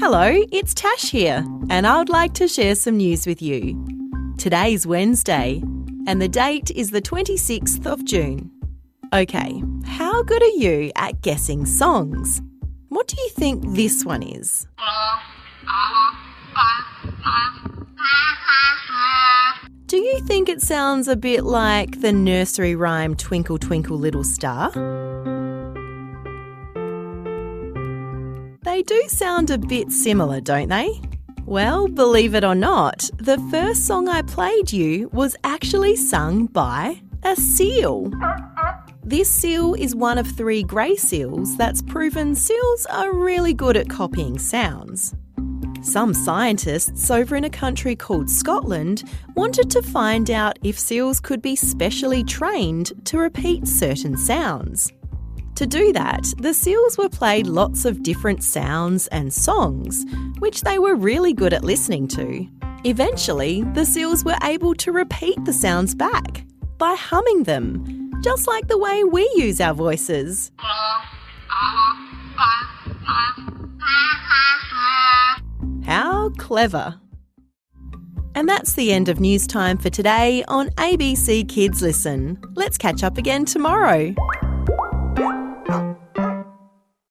Hello, it's Tash here, and I would like to share some news with you. Today's Wednesday, and the date is the 26th of June. Okay, how good are you at guessing songs? What do you think this one is? Do you think it sounds a bit like the nursery rhyme Twinkle Twinkle Little Star? They do sound a bit similar, don't they? Well, believe it or not, the first song I played you was actually sung by a seal. This seal is one of three grey seals that's proven seals are really good at copying sounds. Some scientists over in a country called Scotland wanted to find out if seals could be specially trained to repeat certain sounds. To do that, the seals were played lots of different sounds and songs, which they were really good at listening to. Eventually, the seals were able to repeat the sounds back by humming them, just like the way we use our voices. How clever! And that's the end of news time for today on ABC Kids Listen. Let's catch up again tomorrow.